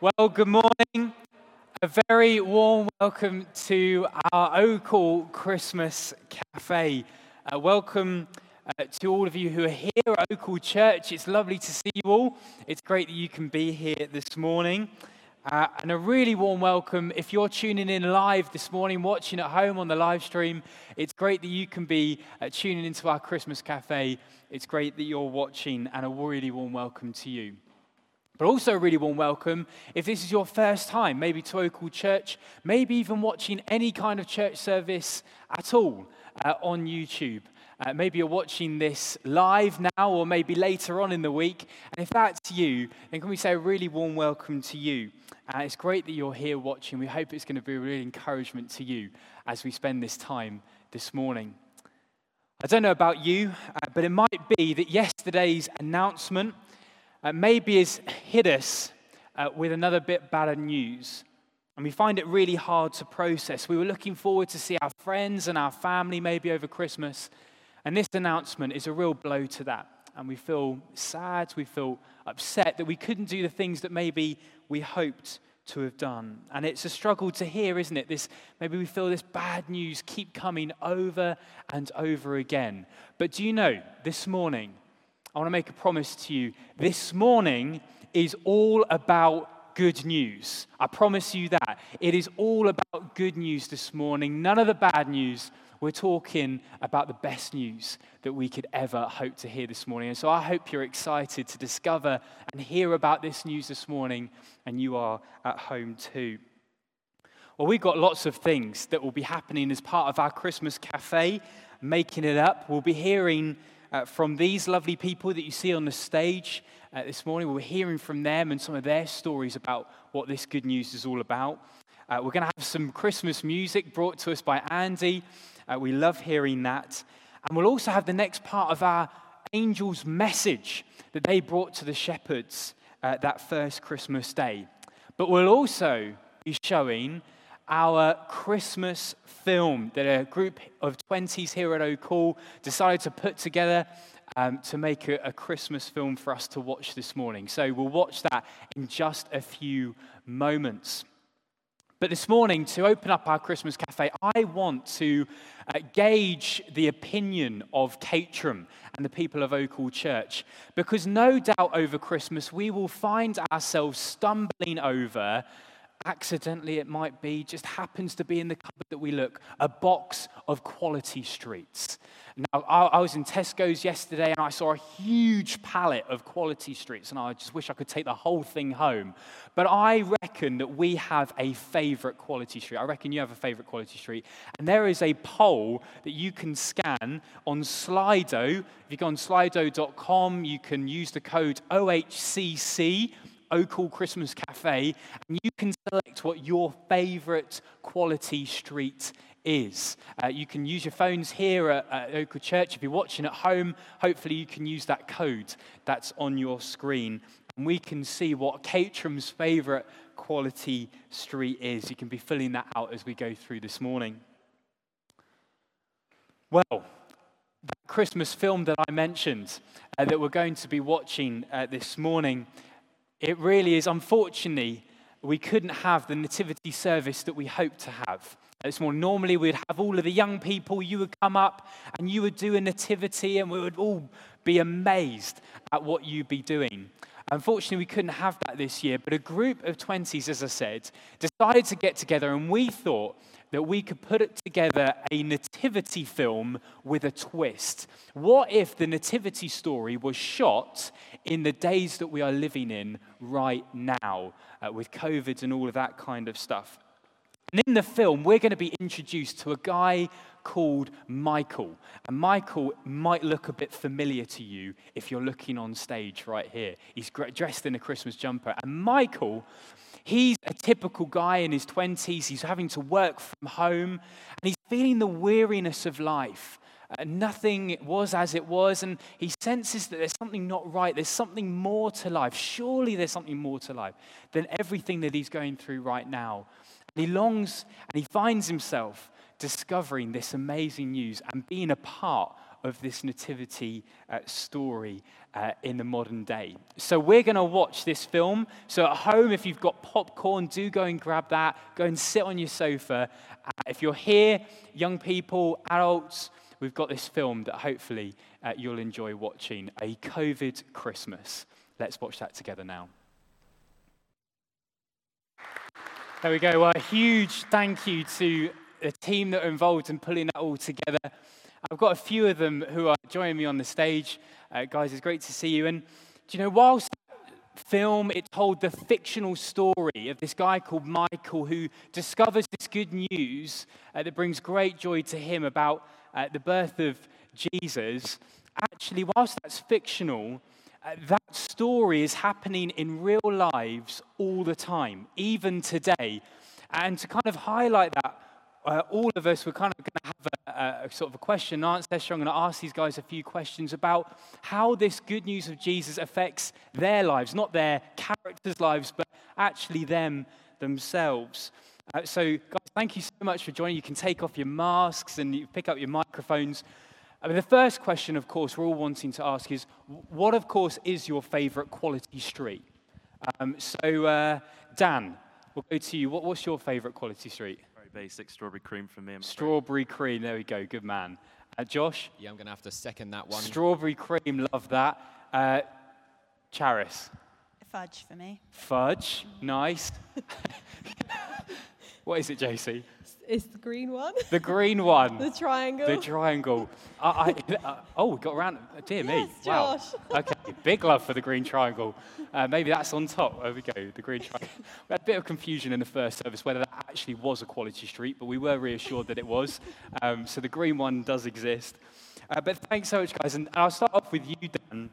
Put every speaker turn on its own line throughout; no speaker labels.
Well, good morning. A very warm welcome to our Oakhall Christmas Cafe. Uh, welcome uh, to all of you who are here at Oakhall Church. It's lovely to see you all. It's great that you can be here this morning. Uh, and a really warm welcome if you're tuning in live this morning, watching at home on the live stream. It's great that you can be uh, tuning into our Christmas Cafe. It's great that you're watching, and a really warm welcome to you. But also a really warm welcome if this is your first time, maybe to Oakhall Church, maybe even watching any kind of church service at all uh, on YouTube. Uh, maybe you're watching this live now or maybe later on in the week. And if that's you, then can we say a really warm welcome to you? Uh, it's great that you're here watching. We hope it's going to be a real encouragement to you as we spend this time this morning. I don't know about you, uh, but it might be that yesterday's announcement uh, maybe has hit us uh, with another bit better news. And we find it really hard to process. We were looking forward to see our friends and our family maybe over Christmas. And this announcement is a real blow to that. And we feel sad, we feel upset that we couldn't do the things that maybe we hoped to have done. And it's a struggle to hear, isn't it? This maybe we feel this bad news keep coming over and over again. But do you know, this morning I want to make a promise to you. This morning is all about good news. I promise you that. It is all about good news this morning, none of the bad news. We're talking about the best news that we could ever hope to hear this morning. And so I hope you're excited to discover and hear about this news this morning, and you are at home too. Well, we've got lots of things that will be happening as part of our Christmas cafe, making it up. We'll be hearing uh, from these lovely people that you see on the stage uh, this morning. We're hearing from them and some of their stories about what this good news is all about. Uh, we're going to have some Christmas music brought to us by Andy. Uh, we love hearing that. And we'll also have the next part of our angel's message that they brought to the shepherds uh, that first Christmas day. But we'll also be showing our Christmas film that a group of 20s here at Oakhall decided to put together um, to make a, a, Christmas film for us to watch this morning. So we'll watch that in just a few moments. But this morning, to open up our Christmas cafe, I want to uh, gauge the opinion of Caterham and the people of Oakhall Church. Because no doubt over Christmas, we will find ourselves stumbling over accidentally it might be, just happens to be in the cupboard that we look, a box of quality streets. Now, I, was in Tesco's yesterday and I saw a huge pallet of quality streets, and I just wish I could take the whole thing home. But I reckon that we have a favorite quality street. I reckon you have a favorite quality street. And there is a poll that you can scan on Slido. If you go on slido.com, you can use the code OHCC Oakhall Christmas Cafe, and you can select what your favorite quality street is. Uh, you can use your phones here at, at Church. If you're watching at home, hopefully you can use that code that's on your screen. And we can see what Caterham's favorite quality street is. You can be filling that out as we go through this morning. Well, that Christmas film that I mentioned uh, that we're going to be watching uh, this morning it really is, unfortunately, we couldn't have the nativity service that we hoped to have. It's more normally we'd have all of the young people, you would come up and you would do a nativity, and we would all be amazed at what you'd be doing. Unfortunately, we couldn't have that this year, but a group of 20s, as I said, decided to get together, and we thought that we could put it together a nativity film with a twist. What if the nativity story was shot in the days that we are living in right now uh, with COVID and all of that kind of stuff? And in the film, we're going to be introduced to a guy called Michael. And Michael might look a bit familiar to you if you're looking on stage right here. He's dressed in a Christmas jumper. And Michael He's a typical guy in his 20s. He's having to work from home and he's feeling the weariness of life. Uh, nothing was as it was, and he senses that there's something not right. There's something more to life. Surely there's something more to life than everything that he's going through right now. And he longs and he finds himself discovering this amazing news and being a part of this nativity uh, story uh, in the modern day. So we're going to watch this film. So at home, if you've got popcorn, do go and grab that. Go and sit on your sofa. Uh, if you're here, young people, adults, we've got this film that hopefully uh, you'll enjoy watching A COVID Christmas. Let's watch that together now. There we go. Well, a huge thank you to the team that are involved in pulling that all together. I've got a few of them who are joining me on the stage. Uh, guys, it's great to see you. And do you know, whilst film, it told the fictional story of this guy called Michael who discovers this good news uh, that brings great joy to him about uh, the birth of Jesus. Actually, whilst that's fictional, uh, that story is happening in real lives all the time, even today. And to kind of highlight that, uh, all of us were kind of going to have a, a, sort of a question and answer session. I'm going to ask these guys a few questions about how this good news of Jesus affects their lives, not their characters' lives, but actually them themselves. Uh, so, guys, thank you so much for joining. You can take off your masks and you pick up your microphones. I mean, the first question, of course, we're all wanting to ask is what, of course, is your favorite quality street? Um, so, uh, Dan, we'll go to you. What, what's your favorite quality street?
Very basic strawberry cream for me. I'm
strawberry cream, there we go, good man. Uh, Josh?
Yeah, I'm going to have to second that one.
Strawberry cream, love that. Uh, Charis?
Fudge for me.
Fudge, nice. what is it, JC?
It's the green one.
The green one.
the triangle.
The triangle. I, I, uh, oh, we got around. Dear me.
Yes.
Wow. Okay, big love for the green triangle. Uh, maybe that's on top. There we go, the green triangle. We had a bit of confusion in the first service whether that actually was a quality street, but we were reassured that it was. Um, so the green one does exist. Uh, but thanks so much, guys. And I'll start off with you, Dan.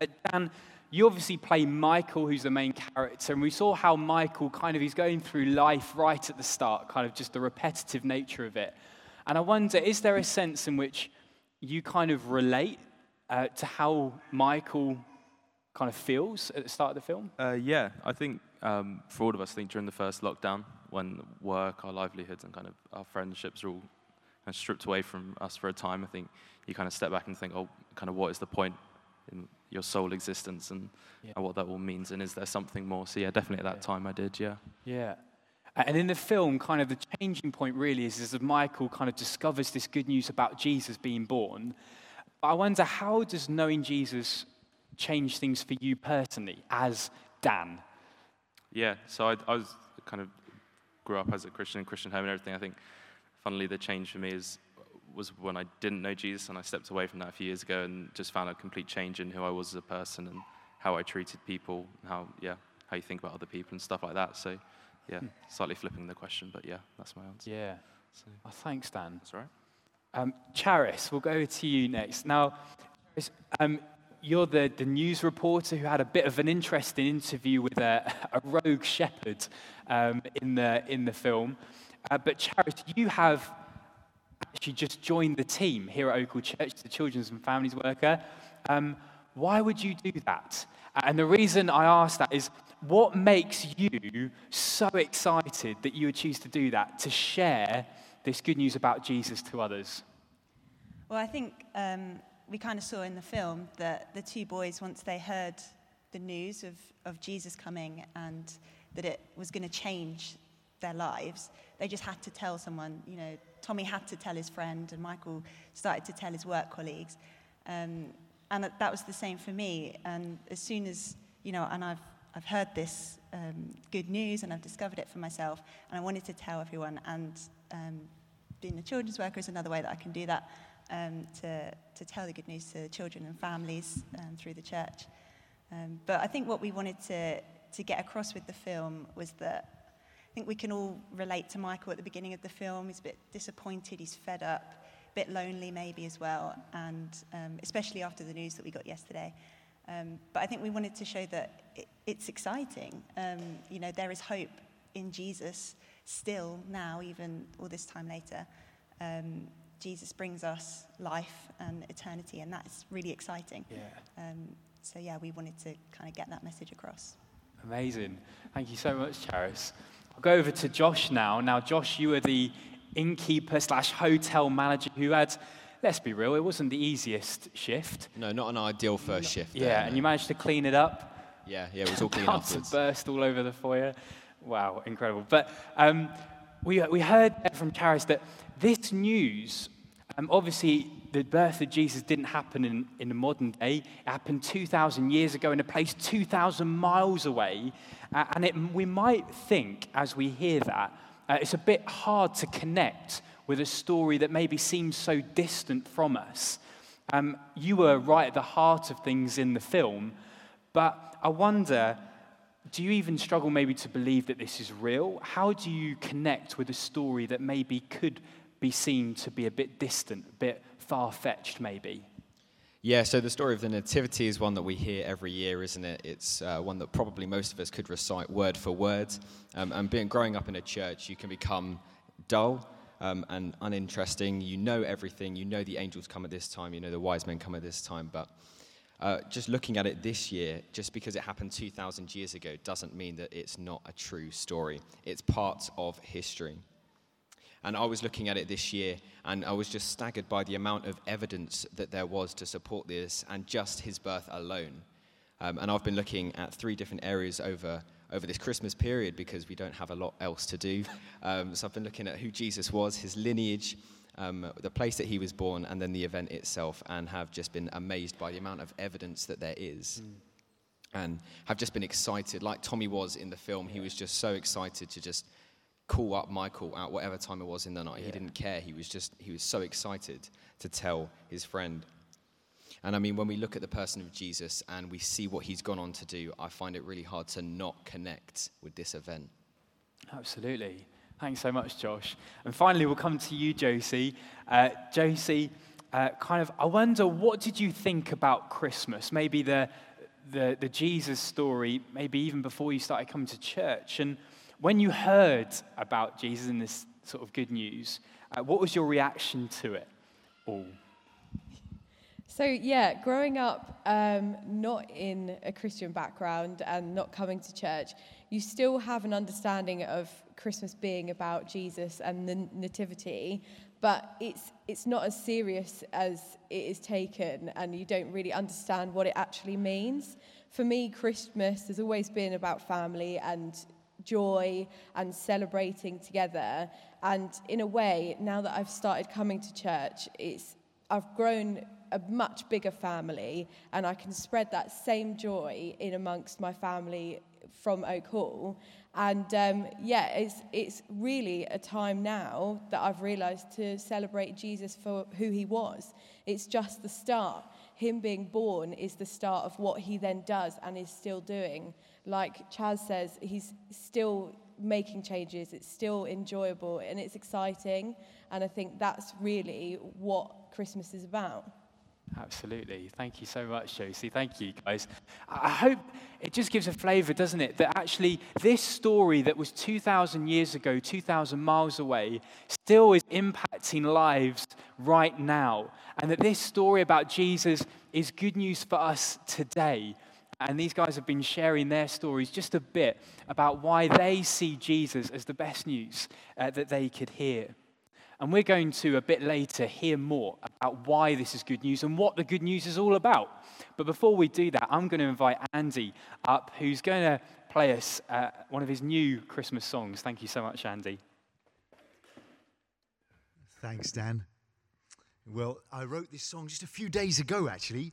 Uh, Dan, you obviously play Michael, who's the main character, and we saw how Michael kind of he's going through life right at the start, kind of just the repetitive nature of it. And I wonder, is there a sense in which you kind of relate uh, to how Michael kind of feels at the start of the film?
Uh, yeah, I think um, for all of us, I think during the first lockdown, when work, our livelihoods, and kind of our friendships are all kind of stripped away from us for a time, I think you kind of step back and think, oh, kind of what is the point in your sole existence and, yeah. and what that all means, and is there something more? So yeah, definitely at that yeah. time I did, yeah.
Yeah. And in the film, kind of the changing point really is, is that Michael kind of discovers this good news about Jesus being born. I wonder, how does knowing Jesus change things for you personally as Dan?
Yeah, so I, I was kind of grew up as a Christian, Christian home and everything. I think, funnily, the change for me is was when I didn't know Jesus, and I stepped away from that a few years ago, and just found a complete change in who I was as a person and how I treated people, and how yeah, how you think about other people and stuff like that. So, yeah, hmm. slightly flipping the question, but yeah, that's my answer.
Yeah. So. Oh, thanks, Dan.
That's right.
Um, Charis, we'll go to you next. Now, um, you're the, the news reporter who had a bit of an interesting interview with a, a rogue shepherd um, in, the, in the film. Uh, but Charis, you have actually just joined the team here at Oakwood Church, the children's and families worker. Um, why would you do that? And the reason I ask that is what makes you so excited that you would choose to do that, to share this good news about Jesus to others?
Well, I think um, we kind of saw in the film that the two boys, once they heard the news of, of Jesus coming and that it was going to change their lives, they just had to tell someone, you know, Tommy had to tell his friend, and Michael started to tell his work colleagues. Um, and that was the same for me. And as soon as, you know, and I've, I've heard this um, good news and I've discovered it for myself, and I wanted to tell everyone. And um, being a children's worker is another way that I can do that um, to, to tell the good news to children and families um, through the church. Um, but I think what we wanted to, to get across with the film was that I think we can all relate to Michael at the beginning of the film. He's a bit disappointed, he's fed up, a bit lonely maybe as well, and um, especially after the news that we got yesterday. Um, but I think we wanted to show that it, it's exciting. Um, you know, there is hope in Jesus still now, even all this time later. Um, Jesus brings us life and eternity, and that's really exciting.
Yeah.
Um, so yeah, we wanted to kind of get that message across.
Amazing. Thank you so much, Charis. I'll go over to Josh now. Now, Josh, you are the innkeeper slash hotel manager who had let's be real, it wasn't the easiest shift.
No, not an ideal first shift.
Yeah,
there,
and
no.
you managed to clean it up.
Yeah, yeah, it was all clean
Cards
afterwards.
burst all over the foyer. Wow, incredible. But um, we, we heard from Charis that this news, um, obviously, the birth of Jesus didn't happen in, in the modern day. It happened 2,000 years ago in a place 2,000 miles away. Uh, and it, we might think, as we hear that, uh, it's a bit hard to connect with a story that maybe seems so distant from us. Um, you were right at the heart of things in the film, but I wonder do you even struggle maybe to believe that this is real? How do you connect with a story that maybe could be seen to be a bit distant, a bit far fetched, maybe?
Yeah, so the story of the Nativity is one that we hear every year, isn't it? It's uh, one that probably most of us could recite word for word. Um, and being, growing up in a church, you can become dull um, and uninteresting. You know everything. You know the angels come at this time. You know the wise men come at this time. But uh, just looking at it this year, just because it happened 2,000 years ago, doesn't mean that it's not a true story. It's part of history. And I was looking at it this year, and I was just staggered by the amount of evidence that there was to support this, and just his birth alone. Um, and I've been looking at three different areas over, over this Christmas period because we don't have a lot else to do. Um, so I've been looking at who Jesus was, his lineage, um, the place that he was born, and then the event itself, and have just been amazed by the amount of evidence that there is. And have just been excited, like Tommy was in the film. He was just so excited to just call up Michael at whatever time it was in the night. He didn't care. He was just, he was so excited to tell his friend. And I mean, when we look at the person of Jesus and we see what he's gone on to do, I find it really hard to not connect with this event.
Absolutely. Thanks so much, Josh. And finally, we'll come to you, Josie. Uh, Josie, uh, kind of, I wonder, what did you think about Christmas? Maybe the, the, the Jesus story, maybe even before you started coming to church. And when you heard about Jesus and this sort of good news, uh, what was your reaction to it all?
So, yeah, growing up um, not in a Christian background and not coming to church, you still have an understanding of Christmas being about Jesus and the Nativity, but it's, it's not as serious as it is taken, and you don't really understand what it actually means. For me, Christmas has always been about family and joy and celebrating together. And in a way, now that I've started coming to church, it's I've grown a much bigger family, and I can spread that same joy in amongst my family from Oak Hall. And um, yeah, it's it's really a time now that I've realised to celebrate Jesus for who he was. It's just the start. Him being born is the start of what he then does and is still doing. Like Chaz says, he's still making changes. It's still enjoyable and it's exciting. And I think that's really what Christmas is about.
Absolutely. Thank you so much, Josie. Thank you, guys. I hope it just gives a flavor, doesn't it? That actually this story that was 2,000 years ago, 2,000 miles away, still is impacting lives right now. And that this story about Jesus is good news for us today. And these guys have been sharing their stories just a bit about why they see Jesus as the best news uh, that they could hear. And we're going to, a bit later, hear more about why this is good news and what the good news is all about. But before we do that, I'm going to invite Andy up, who's going to play us uh, one of his new Christmas songs. Thank you so much, Andy.
Thanks, Dan. Well, I wrote this song just a few days ago, actually,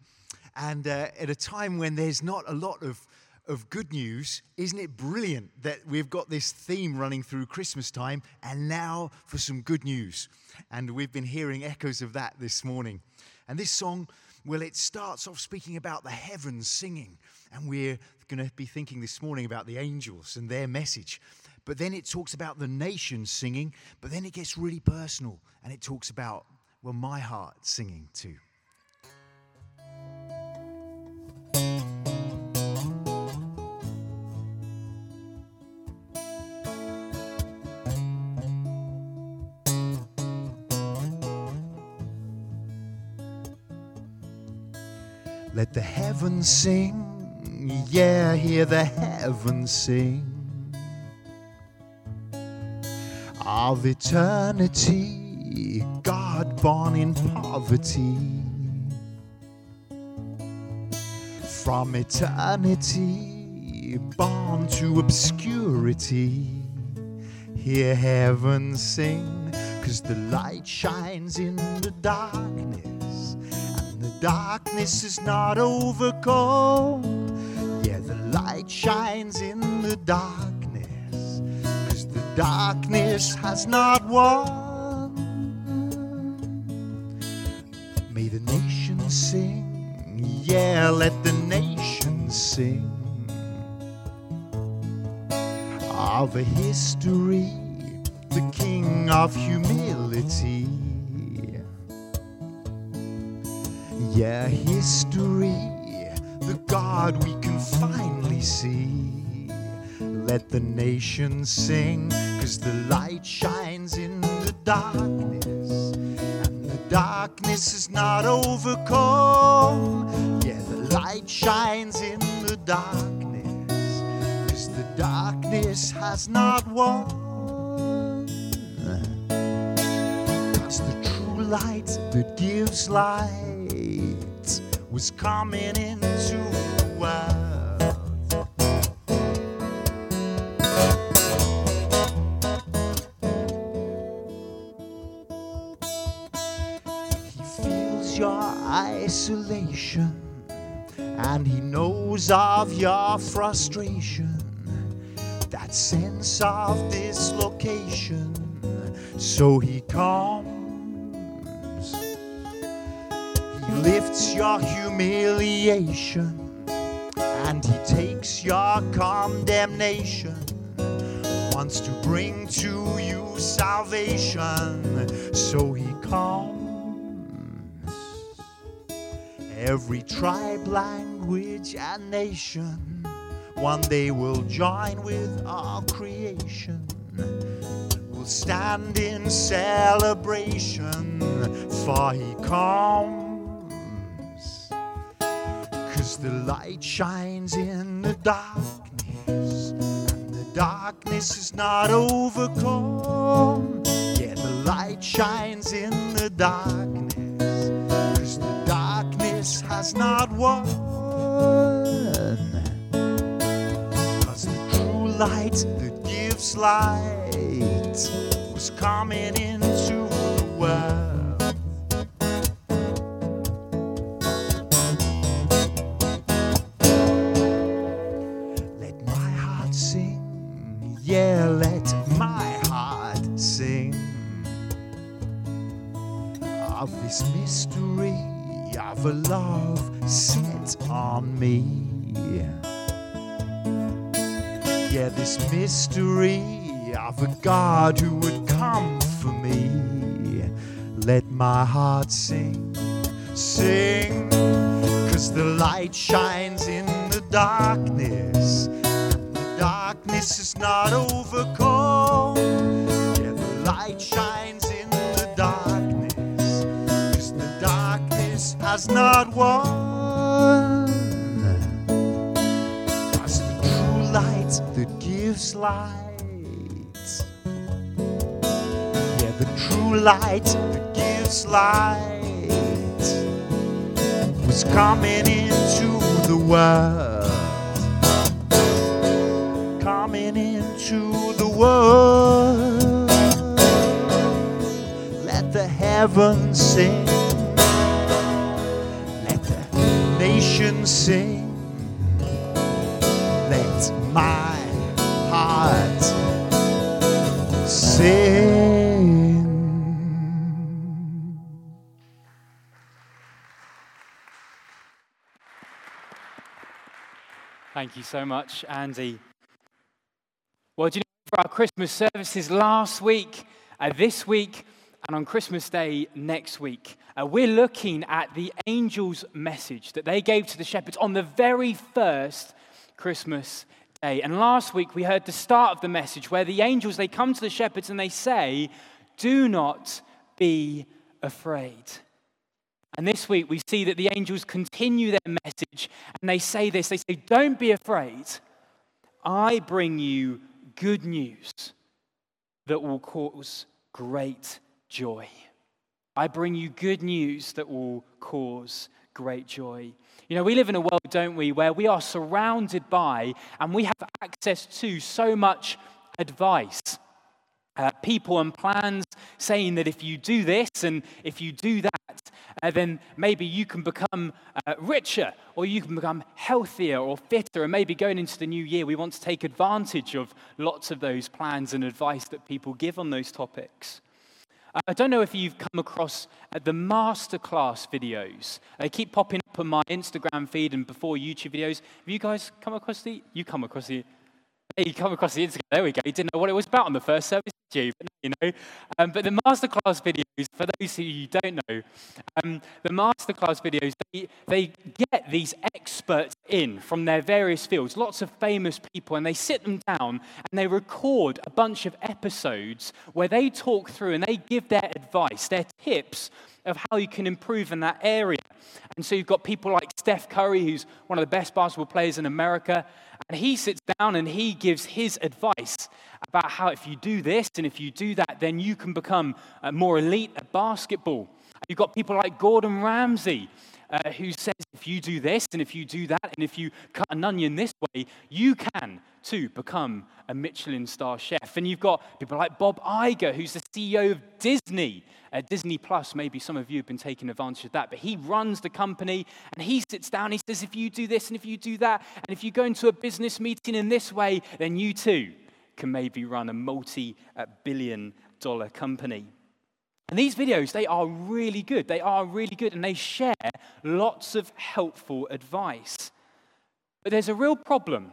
and uh, at a time when there's not a lot of, of good news. Isn't it brilliant that we've got this theme running through Christmas time, and now for some good news? And we've been hearing echoes of that this morning. And this song, well, it starts off speaking about the heavens singing, and we're going to be thinking this morning about the angels and their message. But then it talks about the nations singing, but then it gets really personal and it talks about, well, my heart singing too. Let the heavens sing, yeah, hear the heavens sing. Of eternity, God born in poverty. From eternity, born to obscurity. Hear heaven sing, cause the light shines in the darkness, and the darkness is not overcome. Yeah, the light shines in the darkness, cause the darkness has not won. Of a history, the king of humility. Yeah, history, the God we can finally see. Let the nations sing, cause the light shines in the darkness, and the darkness is not overcome. Yeah, the light shines in the the darkness has not won. Cause the true light that gives light was coming into the world. He feels your isolation and he knows of your frustration, that sense of dislocation. So he comes, he lifts your humiliation and he takes your condemnation. Wants to bring to you salvation, so he comes every tribe, language, and nation. One day we'll join with all creation. We'll stand in celebration, for he comes. Cause the light shines in the darkness, and the darkness is not overcome. Yeah, the light shines in the darkness. Cause the darkness has not won. Light that gives light was coming into the world. Let my heart sing, yeah, let my heart sing of this mystery of a love set on me. This mystery of a God who would come for me. Let my heart sing, sing, cause the light shines in the darkness. The darkness is not overcome. Yeah, the light shines in the darkness. Cause the darkness has not won. Light. Yeah, the true light that gives light was coming into the world. Coming into the world. Let the heavens sing. Let the nations sing.
Thank you so much, Andy. Well, do you know, for our Christmas services last week, uh, this week, and on Christmas Day next week, uh, we're looking at the angels' message that they gave to the shepherds on the very first Christmas day. And last week, we heard the start of the message where the angels, they come to the shepherds and they say, Do not be afraid. And this week, we see that the angels continue their message and they say this they say, Don't be afraid. I bring you good news that will cause great joy. I bring you good news that will cause great joy. You know, we live in a world, don't we, where we are surrounded by and we have access to so much advice. Uh, people and plans saying that if you do this and if you do that, uh, then maybe you can become uh, richer or you can become healthier or fitter. And maybe going into the new year, we want to take advantage of lots of those plans and advice that people give on those topics. I don't know if you've come across uh, the masterclass videos. They keep popping up on my Instagram feed and before YouTube videos. Have you guys come across the? You come across the? Hey, you come across the Instagram. There we go. You didn't know what it was about on the first service, you? You know. Um, but the masterclass videos, for those who you don't know, um, the masterclass videos, they, they get these experts in from their various fields, lots of famous people, and they sit them down and they record a bunch of episodes where they talk through and they give their advice, their tips of how you can improve in that area. And so you've got people like Steph Curry, who's one of the best basketball players in America, and he sits down and he gives his advice about how if you do this and if you do that, then you can become uh, more elite at basketball. You've got people like Gordon Ramsay, uh, who says if you do this and if you do that and if you cut an onion this way, you can too become a Michelin star chef. And you've got people like Bob Iger, who's the CEO of Disney. Uh, Disney Plus, maybe some of you have been taking advantage of that, but he runs the company and he sits down. He says, if you do this and if you do that, and if you go into a business meeting in this way, then you too can maybe run a multi billion dollar company. And these videos, they are really good. They are really good, and they share lots of helpful advice. But there's a real problem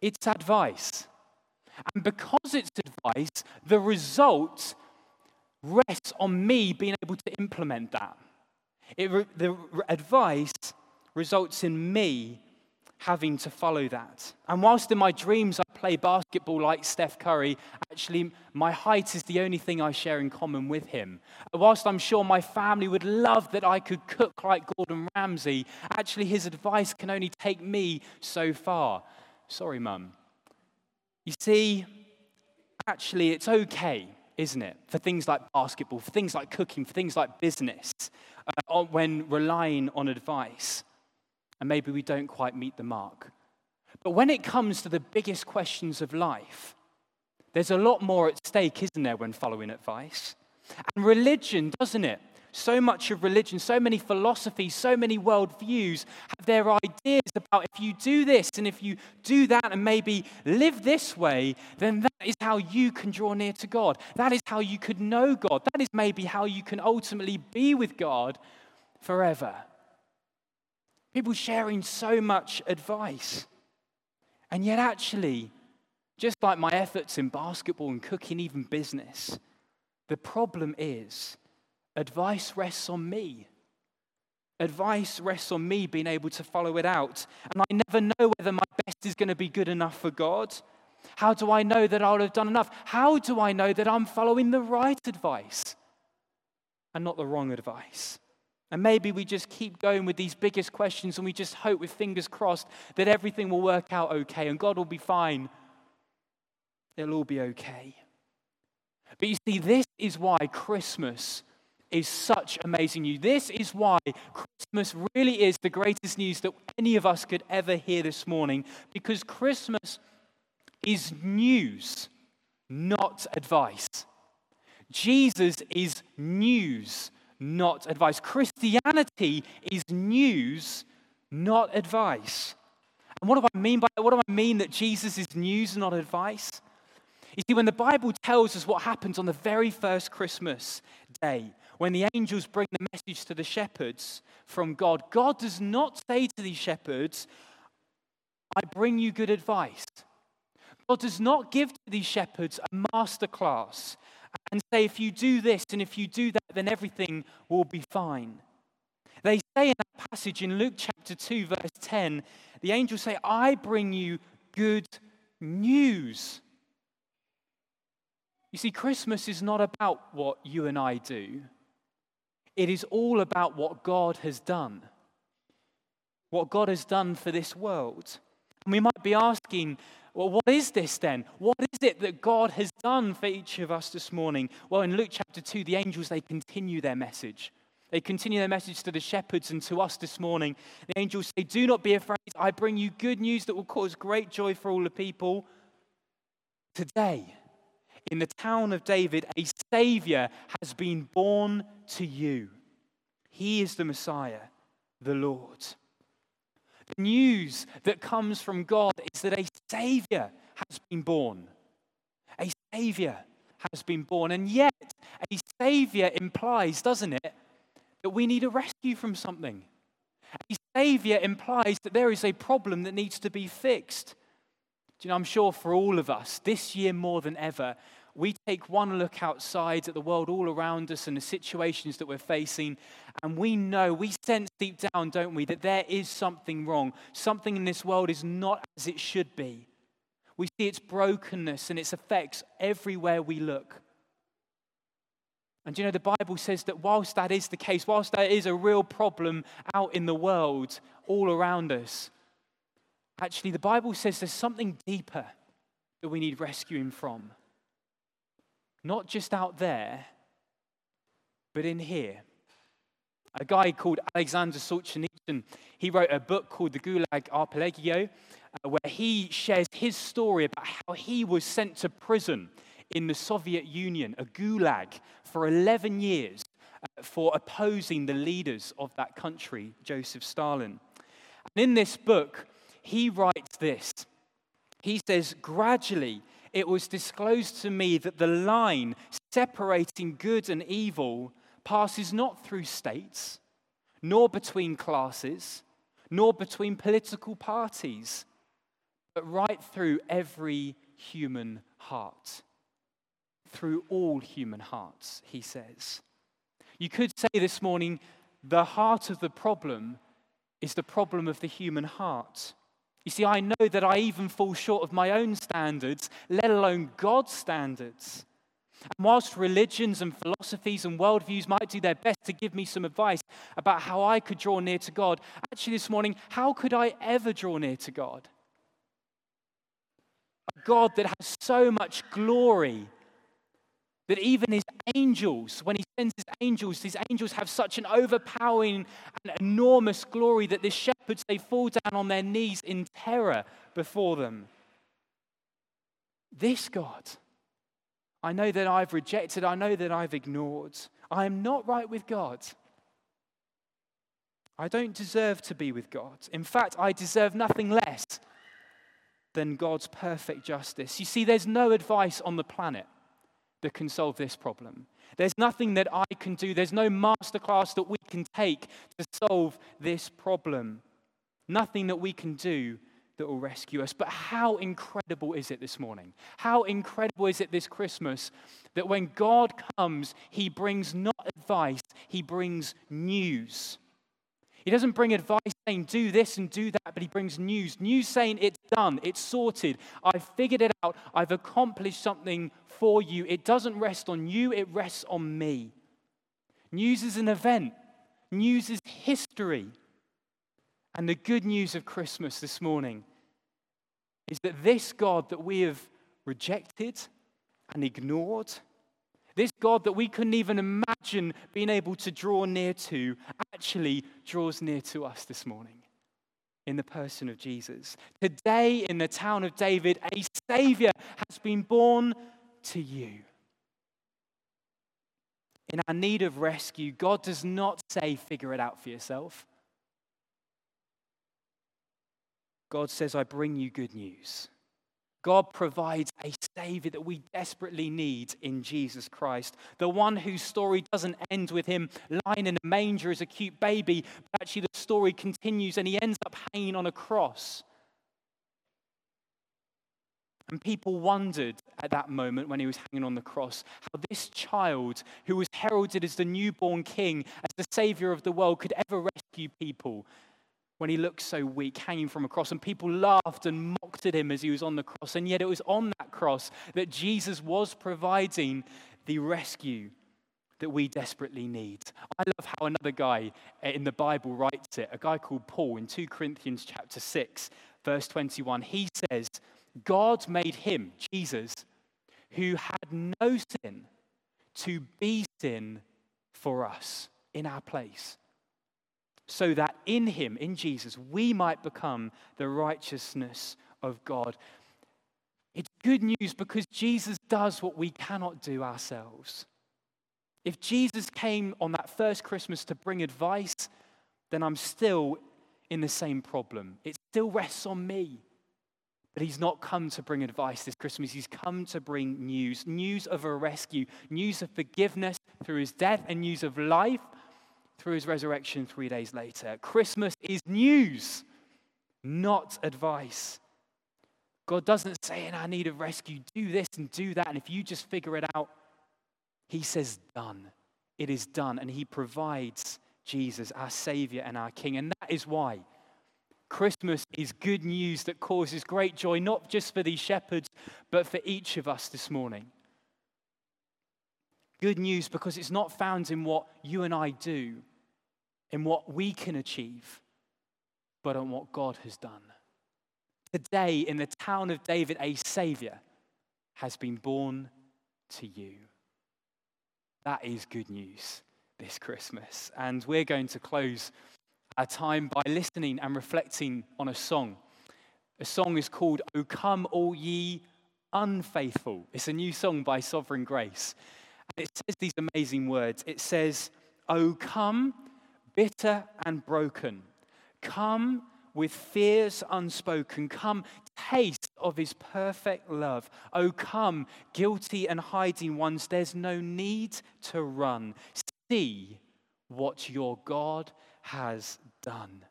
it's advice. And because it's advice, the result rests on me being able to implement that. It, the advice results in me having to follow that. And whilst in my dreams play basketball like Steph Curry, actually, my height is the only thing I share in common with him. Whilst I'm sure my family would love that I could cook like Gordon Ramsay, actually, his advice can only take me so far. Sorry, Mum. You see, actually, it's okay, isn't it, for things like basketball, for things like cooking, for things like business, uh, when relying on advice and maybe we don't quite meet the mark. But when it comes to the biggest questions of life, there's a lot more at stake, isn't there, when following advice? And religion, doesn't it? So much of religion, so many philosophies, so many worldviews have their ideas about if you do this and if you do that and maybe live this way, then that is how you can draw near to God. That is how you could know God. That is maybe how you can ultimately be with God forever. People sharing so much advice. And yet, actually, just like my efforts in basketball and cooking, even business, the problem is advice rests on me. Advice rests on me being able to follow it out. And I never know whether my best is going to be good enough for God. How do I know that I'll have done enough? How do I know that I'm following the right advice and not the wrong advice? And maybe we just keep going with these biggest questions and we just hope with fingers crossed that everything will work out okay and God will be fine. It'll all be okay. But you see, this is why Christmas is such amazing news. This is why Christmas really is the greatest news that any of us could ever hear this morning, because Christmas is news, not advice. Jesus is news, not advice. Christianity is news, not advice. And what do I mean by that? What do I mean that Jesus is news, and not advice? You see, when the Bible tells us what happens on the very first Christmas day, when the angels bring the message to the shepherds from God, God does not say to these shepherds, I bring you good advice. God does not give to these shepherds a masterclass and say, if you do this and if you do that, then everything will be fine. They say in that passage in Luke chapter 2, verse 10, the angels say, I bring you good news. You see, Christmas is not about what you and I do, it is all about what God has done. What God has done for this world. And we might be asking, well, what is this then? What is it that God has done for each of us this morning? Well, in Luke chapter 2, the angels, they continue their message. They continue their message to the shepherds and to us this morning. The angels say, Do not be afraid. I bring you good news that will cause great joy for all the people. Today, in the town of David, a Savior has been born to you. He is the Messiah, the Lord. The news that comes from God is that a Savior has been born. A Savior has been born. And yet, a Savior implies, doesn't it, that we need a rescue from something. A Savior implies that there is a problem that needs to be fixed. Do you know, I'm sure for all of us, this year more than ever, we take one look outside at the world all around us and the situations that we're facing, and we know, we sense deep down, don't we, that there is something wrong. Something in this world is not as it should be. We see its brokenness and its effects everywhere we look. And you know, the Bible says that whilst that is the case, whilst there is a real problem out in the world all around us, actually, the Bible says there's something deeper that we need rescuing from. Not just out there, but in here. A guy called Alexander Solzhenitsyn, he wrote a book called The Gulag Archipelago, uh, where he shares his story about how he was sent to prison in the Soviet Union, a gulag, for 11 years uh, for opposing the leaders of that country, Joseph Stalin. And in this book, he writes this. He says, gradually, it was disclosed to me that the line separating good and evil passes not through states, nor between classes, nor between political parties, but right through every human heart. Through all human hearts, he says. You could say this morning the heart of the problem is the problem of the human heart. You see, I know that I even fall short of my own standards, let alone God's standards. And whilst religions and philosophies and worldviews might do their best to give me some advice about how I could draw near to God, actually, this morning, how could I ever draw near to God? A God that has so much glory that even his angels, when he sends his angels, these angels have such an overpowering and enormous glory that the shepherds, they fall down on their knees in terror before them. This God, I know that I've rejected, I know that I've ignored. I am not right with God. I don't deserve to be with God. In fact, I deserve nothing less than God's perfect justice. You see, there's no advice on the planet that can solve this problem. There's nothing that I can do, there's no masterclass that we can take to solve this problem. Nothing that we can do that will rescue us. But how incredible is it this morning? How incredible is it this Christmas that when God comes, He brings not advice, He brings news. He doesn't bring advice saying, do this and do that, but he brings news. News saying, it's done, it's sorted, I've figured it out, I've accomplished something for you. It doesn't rest on you, it rests on me. News is an event, news is history. And the good news of Christmas this morning is that this God that we have rejected and ignored this God that we couldn't even imagine being able to draw near to actually draws near to us this morning in the person of Jesus. Today, in the town of David, a Savior has been born to you. In our need of rescue, God does not say, figure it out for yourself. God says, I bring you good news. God provides a Savior that we desperately need in Jesus Christ. The one whose story doesn't end with him lying in a manger as a cute baby, but actually the story continues and he ends up hanging on a cross. And people wondered at that moment when he was hanging on the cross how this child, who was heralded as the newborn king, as the savior of the world, could ever rescue people when he looked so weak, hanging from a cross, and people laughed and mocked at him as he was on the cross. And yet, it was on that cross that Jesus was providing the rescue that we desperately need. I love how another guy in the Bible writes it, a guy called Paul in 2 Corinthians chapter 6, verse 21. He says, God made him, Jesus, who had no sin, to be sin for us in our place. So that in him, in Jesus, we might become the righteousness of God. It's good news because Jesus does what we cannot do ourselves. If Jesus came on that first Christmas to bring advice, then I'm still in the same problem. It still rests on me. But he's not come to bring advice this Christmas. He's come to bring news news of a rescue, news of forgiveness through his death, and news of life through his resurrection three days later. Christmas is news, not advice. God doesn't say, in our need of rescue, do this and do that. And if you just figure it out, he says, done. It is done. And he provides Jesus, our Savior and our King. And that is why Christmas is good news that causes great joy, not just for these shepherds, but for each of us this morning. Good news because it's not found in what you and I do, in what we can achieve, but on what God has done. Today, in the town of David, a Savior has been born to you. That is good news this Christmas. And we're going to close our time by listening and reflecting on a song. A song is called O Come All Ye Unfaithful. It's a new song by Sovereign Grace. And it says these amazing words. It says, O come, bitter and broken. Come with fears unspoken. Come, taste of his perfect love. Oh, come, guilty and hiding ones, there's no need to run. See what your God has done.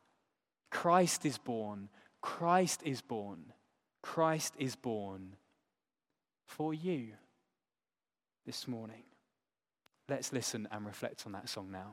Christ is born. Christ is born. Christ is born for you this morning. Let's listen and reflect on that song now.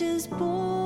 So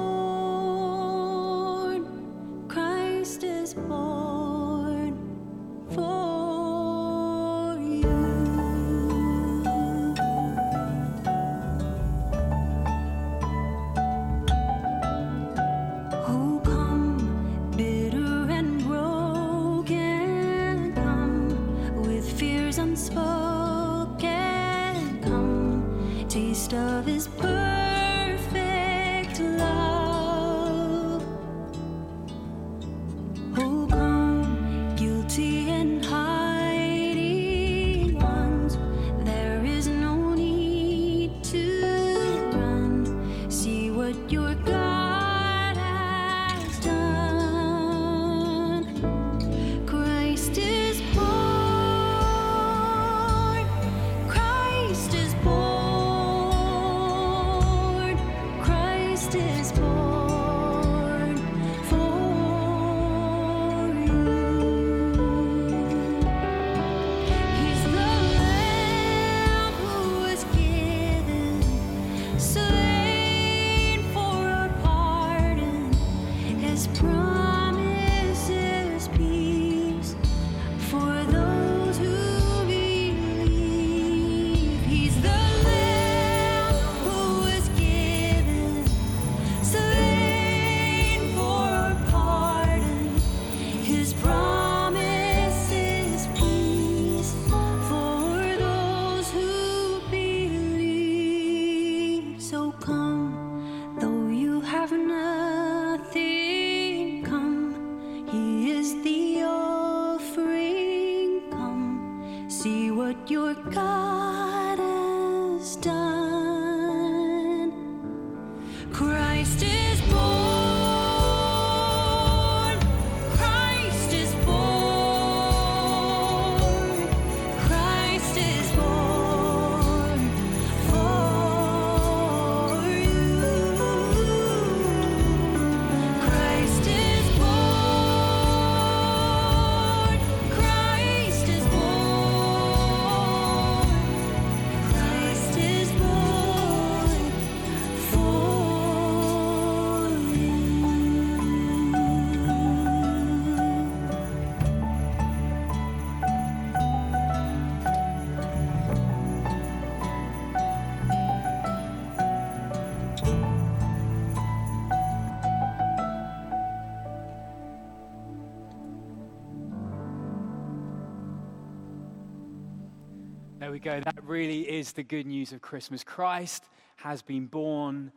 go. That really is the good news of Christmas. Christ has been born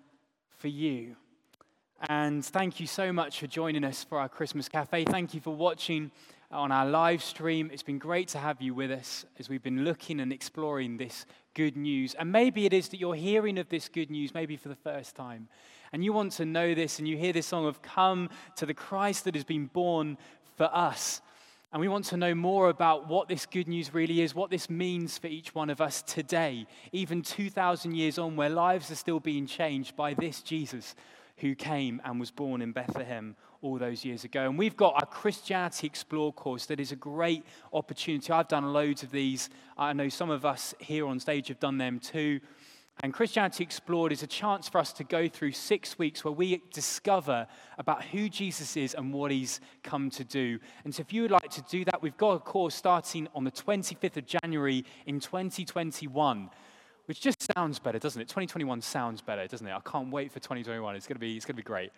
for you. And thank you so much for joining us for our Christmas Cafe. Thank you for watching on our live stream. It's been great to have you with us as we've been looking and exploring this good news. And maybe it is that you're hearing of this good news, maybe for the first time. And you want to know this, and you hear this song of Come to the Christ that has been born for us. And we want to know more about what this good news really is, what this means for each one of us today, even 2,000 years on, where lives are still being changed by this Jesus who came and was born in Bethlehem all those years ago. And we've got our Christianity Explored course that is a great opportunity. I've done loads of these. I know some of us here on stage have done them too. And Christianity Explored is a chance for us to go through six weeks where we discover about who Jesus is and what he's come to do. And so, if you would like to do that, we've got a course starting on the 25th of January in 2021, which just sounds better, doesn't it? 2021 sounds better, doesn't it? I can't wait for 2021. It's going to be, it's going to be great.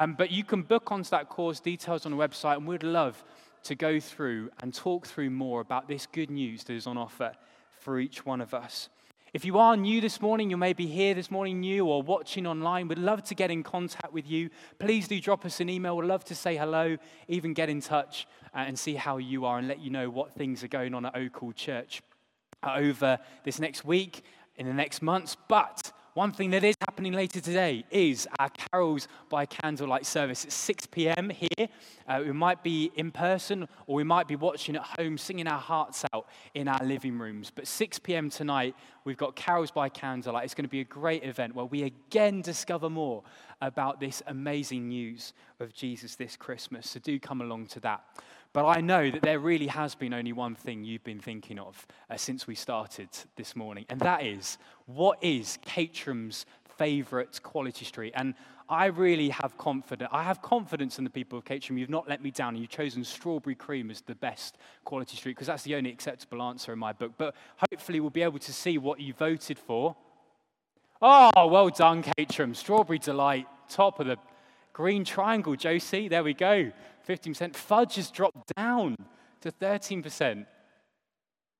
Um, but you can book onto that course, details on the website, and we'd love to go through and talk through more about this good news that is on offer for each one of us. If you are new this morning, you may be here this morning new or watching online, we'd love to get in contact with you. Please do drop us an email. We'd love to say hello, even get in touch uh, and see how you are and let you know what things are going on at Oakhall Church over this next week, in the next months. But one thing that is happening later today is our carols by candlelight service at 6 p.m. here. Uh, we might be in person or we might be watching at home, singing our hearts out in our living rooms. But 6 p.m. tonight, we've got carols by candlelight. It's going to be a great event where we again discover more about this amazing news of Jesus this Christmas. So do come along to that. But I know that there really has been only one thing you've been thinking of uh, since we started this morning, and that is what is Caterham's favourite quality street? And I really have confidence. I have confidence in the people of Caterham. You've not let me down, and you've chosen strawberry cream as the best quality street because that's the only acceptable answer in my book. But hopefully, we'll be able to see what you voted for. Oh, well done, Caterham. Strawberry delight, top of the green triangle, Josie. There we go. 15%. Fudge has dropped down to 13%.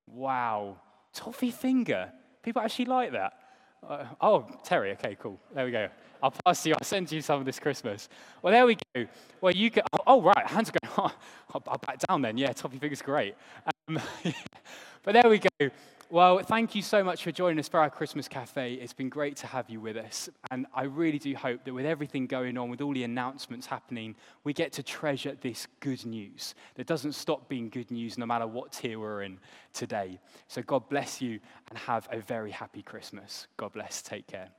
Wow. Toffee finger. People actually like that. Uh, oh, Terry. Okay, cool. There we go. I'll pass you. I'll send you some of this Christmas. Well, there we go. Well, you can. Oh, oh right. Hands are going. Oh, I'll, I'll back down then. Yeah, toffee finger's great. Um, but there we go. Well, thank you so much for joining us for our Christmas cafe. It's been great to have you with us. And I really do hope that with everything going on, with all the announcements happening, we get to treasure this good news that doesn't stop being good news no matter what tier we're in today. So God bless you and have a very happy Christmas. God bless. Take care.